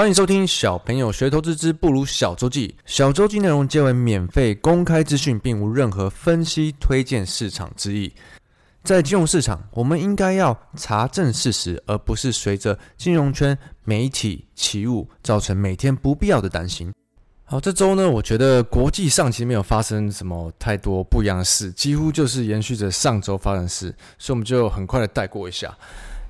欢迎收听《小朋友学投资之不如小周记》。小周记内容皆为免费公开资讯，并无任何分析、推荐市场之意。在金融市场，我们应该要查证事实，而不是随着金融圈媒体起舞，造成每天不必要的担心。好，这周呢，我觉得国际上其实没有发生什么太多不一样的事，几乎就是延续着上周发生的事，所以我们就很快的带过一下。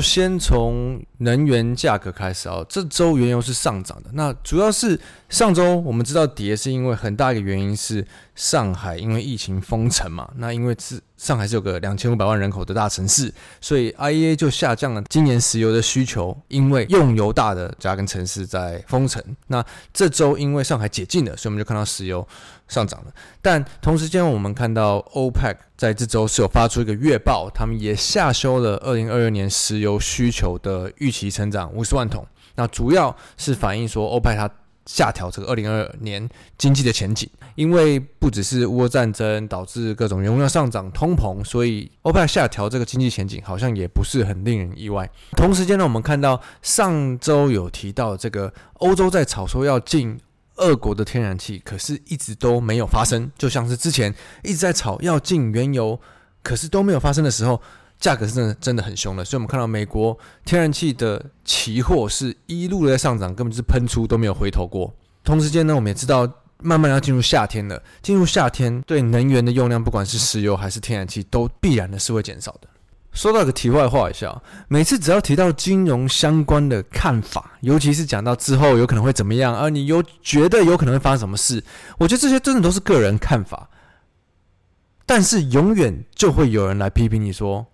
先从能源价格开始啊，这周原油是上涨的。那主要是上周我们知道跌，是因为很大一个原因是上海因为疫情封城嘛。那因为是上海是有个两千五百万人口的大城市，所以 IEA 就下降了今年石油的需求，因为用油大的家跟城市在封城。那这周因为上海解禁了，所以我们就看到石油上涨了。但同时间我们看到 OPEC 在这周是有发出一个月报，他们也下修了二零二二年石油需求的预期成长五十万桶。那主要是反映说 OPEC 它下调这个二零二二年经济的前景，因为不只是乌俄战争导致各种原油上涨、通膨，所以 OPEC 下调这个经济前景好像也不是很令人意外。同时间呢，我们看到上周有提到这个欧洲在吵说要进俄国的天然气，可是一直都没有发生，就像是之前一直在吵要进原油，可是都没有发生的时候。价格是真的真的很凶的，所以我们看到美国天然气的期货是一路的在上涨，根本就是喷出都没有回头过。同时间呢，我们也知道慢慢要进入夏天了，进入夏天对能源的用量，不管是石油还是天然气，都必然的是会减少的。说到个题外话一下，每次只要提到金融相关的看法，尤其是讲到之后有可能会怎么样，而你又觉得有可能会发生什么事，我觉得这些真的都是个人看法，但是永远就会有人来批评你说。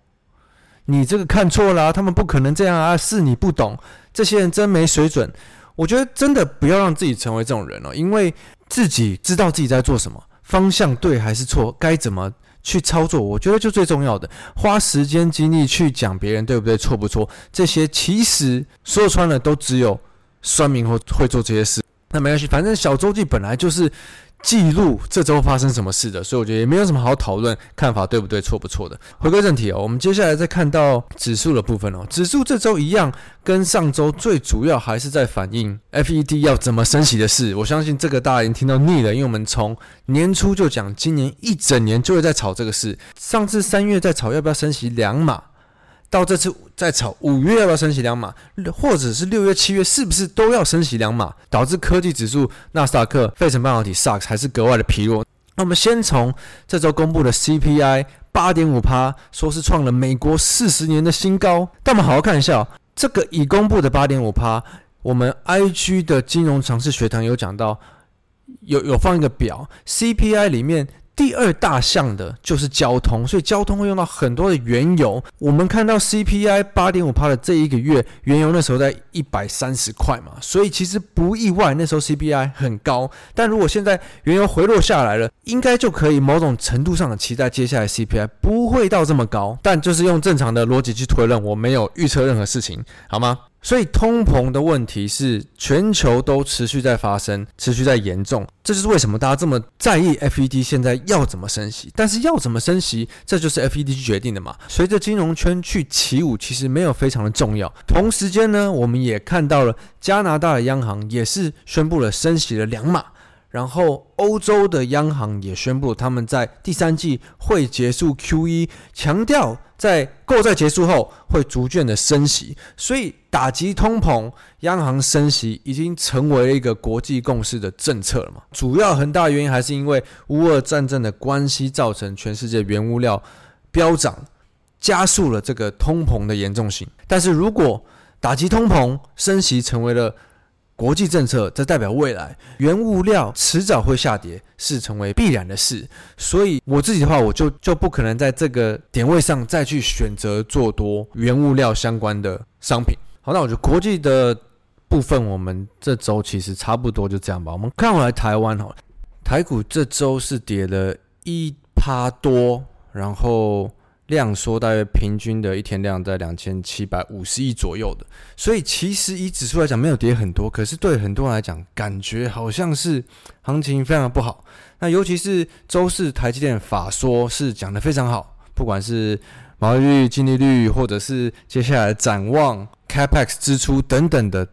你这个看错了，他们不可能这样啊！是你不懂，这些人真没水准。我觉得真的不要让自己成为这种人哦，因为自己知道自己在做什么，方向对还是错，该怎么去操作，我觉得就最重要的。花时间精力去讲别人对不对、错不错，这些其实说穿了都只有酸民会会做这些事。那没关系，反正小周记本来就是。记录这周发生什么事的，所以我觉得也没有什么好讨论看法对不对、错不错的。回归正题哦，我们接下来再看到指数的部分哦。指数这周一样，跟上周最主要还是在反映 FED 要怎么升息的事。我相信这个大家已经听到腻了，因为我们从年初就讲，今年一整年就会在炒这个事。上次三月在炒要不要升息两码。到这次再炒五月要不要升息两码，或者是六月、七月是不是都要升息两码？导致科技指数、纳斯达克、费城半导体 s a c s 还是格外的疲弱。那我们先从这周公布的 CPI 八点五趴，说是创了美国四十年的新高。但我们好好看一下，这个已公布的八点五趴，我们 IG 的金融常识学堂有讲到，有有放一个表，CPI 里面。第二大项的就是交通，所以交通会用到很多的原油。我们看到 CPI 八点五趴的这一个月，原油那时候在一百三十块嘛，所以其实不意外，那时候 CPI 很高。但如果现在原油回落下来了，应该就可以某种程度上的期待接下来 CPI 不会到这么高。但就是用正常的逻辑去推论，我没有预测任何事情，好吗？所以通膨的问题是全球都持续在发生，持续在严重，这就是为什么大家这么在意 FED 现在要怎么升息。但是要怎么升息，这就是 FED 去决定的嘛。随着金融圈去起舞，其实没有非常的重要。同时间呢，我们也看到了加拿大的央行也是宣布了升息了两码。然后，欧洲的央行也宣布，他们在第三季会结束 QE，强调在购债结束后会逐渐的升息。所以，打击通膨，央行升息已经成为了一个国际共识的政策了嘛。主要很大原因还是因为乌俄战争的关系，造成全世界原物料飙涨，加速了这个通膨的严重性。但是如果打击通膨，升息成为了国际政策，这代表未来原物料迟早会下跌，是成为必然的事。所以我自己的话，我就就不可能在这个点位上再去选择做多原物料相关的商品。好，那我觉得国际的部分，我们这周其实差不多就这样吧。我们看回来台湾哈，台股这周是跌了一趴多，然后。量缩大约平均的一天量在两千七百五十亿左右的，所以其实以指数来讲没有跌很多，可是对很多人来讲，感觉好像是行情非常的不好。那尤其是周四台积电法说是讲得非常好，不管是毛利率、净利率，或者是接下来展望、Capex 支出等等的。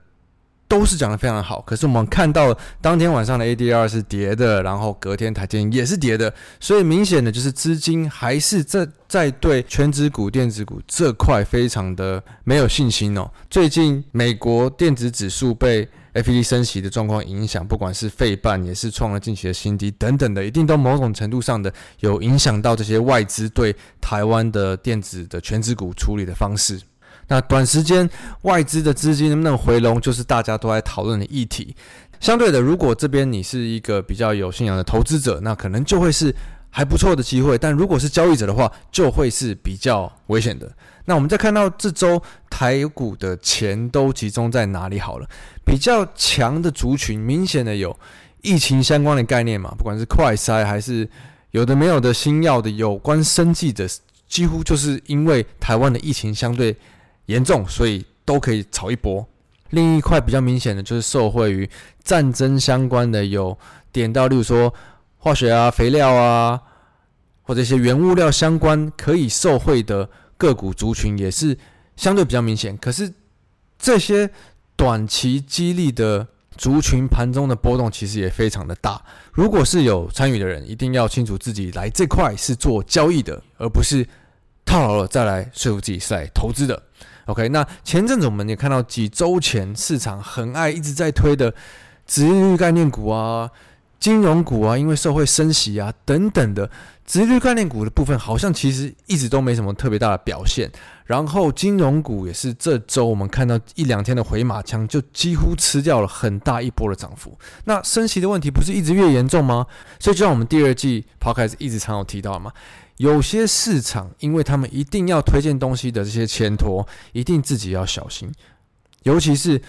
都是讲得非常好，可是我们看到当天晚上的 ADR 是跌的，然后隔天台积电也是跌的，所以明显的就是资金还是在在对权值股、电子股这块非常的没有信心哦。最近美国电子指数被 FED 升息的状况影响，不管是费半也是创了近期的新低等等的，一定都某种程度上的有影响到这些外资对台湾的电子的权值股处理的方式。那短时间外资的资金能不能回笼，就是大家都在讨论的议题。相对的，如果这边你是一个比较有信仰的投资者，那可能就会是还不错的机会；但如果是交易者的话，就会是比较危险的。那我们再看到这周台股的钱都集中在哪里好了？比较强的族群，明显的有疫情相关的概念嘛，不管是快筛还是有的没有的新药的有关生计的，几乎就是因为台湾的疫情相对。严重，所以都可以炒一波。另一块比较明显的就是受惠于战争相关的，有点到，例如说化学啊、肥料啊，或者一些原物料相关可以受惠的个股族群，也是相对比较明显。可是这些短期激励的族群盘中的波动其实也非常的大。如果是有参与的人，一定要清楚自己来这块是做交易的，而不是套牢了再来说服自己是来投资的。OK，那前阵子我们也看到几周前市场很爱一直在推的殖利率概念股啊、金融股啊，因为社会升息啊等等的殖利率概念股的部分，好像其实一直都没什么特别大的表现。然后金融股也是这周我们看到一两天的回马枪，就几乎吃掉了很大一波的涨幅。那升息的问题不是一直越严重吗？所以就像我们第二季 Podcast 一直常有提到嘛。有些市场，因为他们一定要推荐东西的这些牵拖，一定自己要小心。尤其是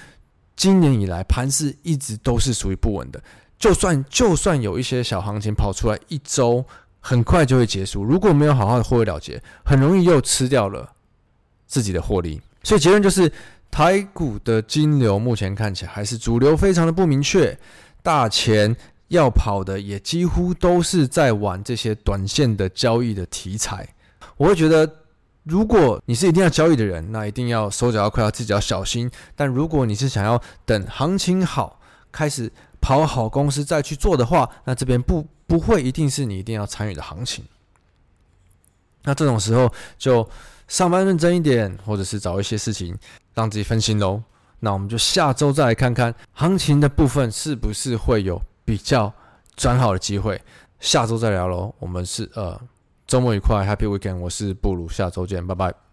今年以来，盘势一直都是属于不稳的。就算就算有一些小行情跑出来，一周很快就会结束。如果没有好好的获利了结，很容易又吃掉了自己的获利。所以结论就是，台股的金流目前看起来还是主流非常的不明确，大钱。要跑的也几乎都是在玩这些短线的交易的题材。我会觉得，如果你是一定要交易的人，那一定要手脚要快，要自己要小心。但如果你是想要等行情好，开始跑好公司再去做的话，那这边不不会一定是你一定要参与的行情。那这种时候就上班认真一点，或者是找一些事情让自己分心喽。那我们就下周再来看看行情的部分是不是会有。比较转好的机会，下周再聊喽。我们是呃周末愉快，Happy Weekend。我是布鲁，下周见，拜拜。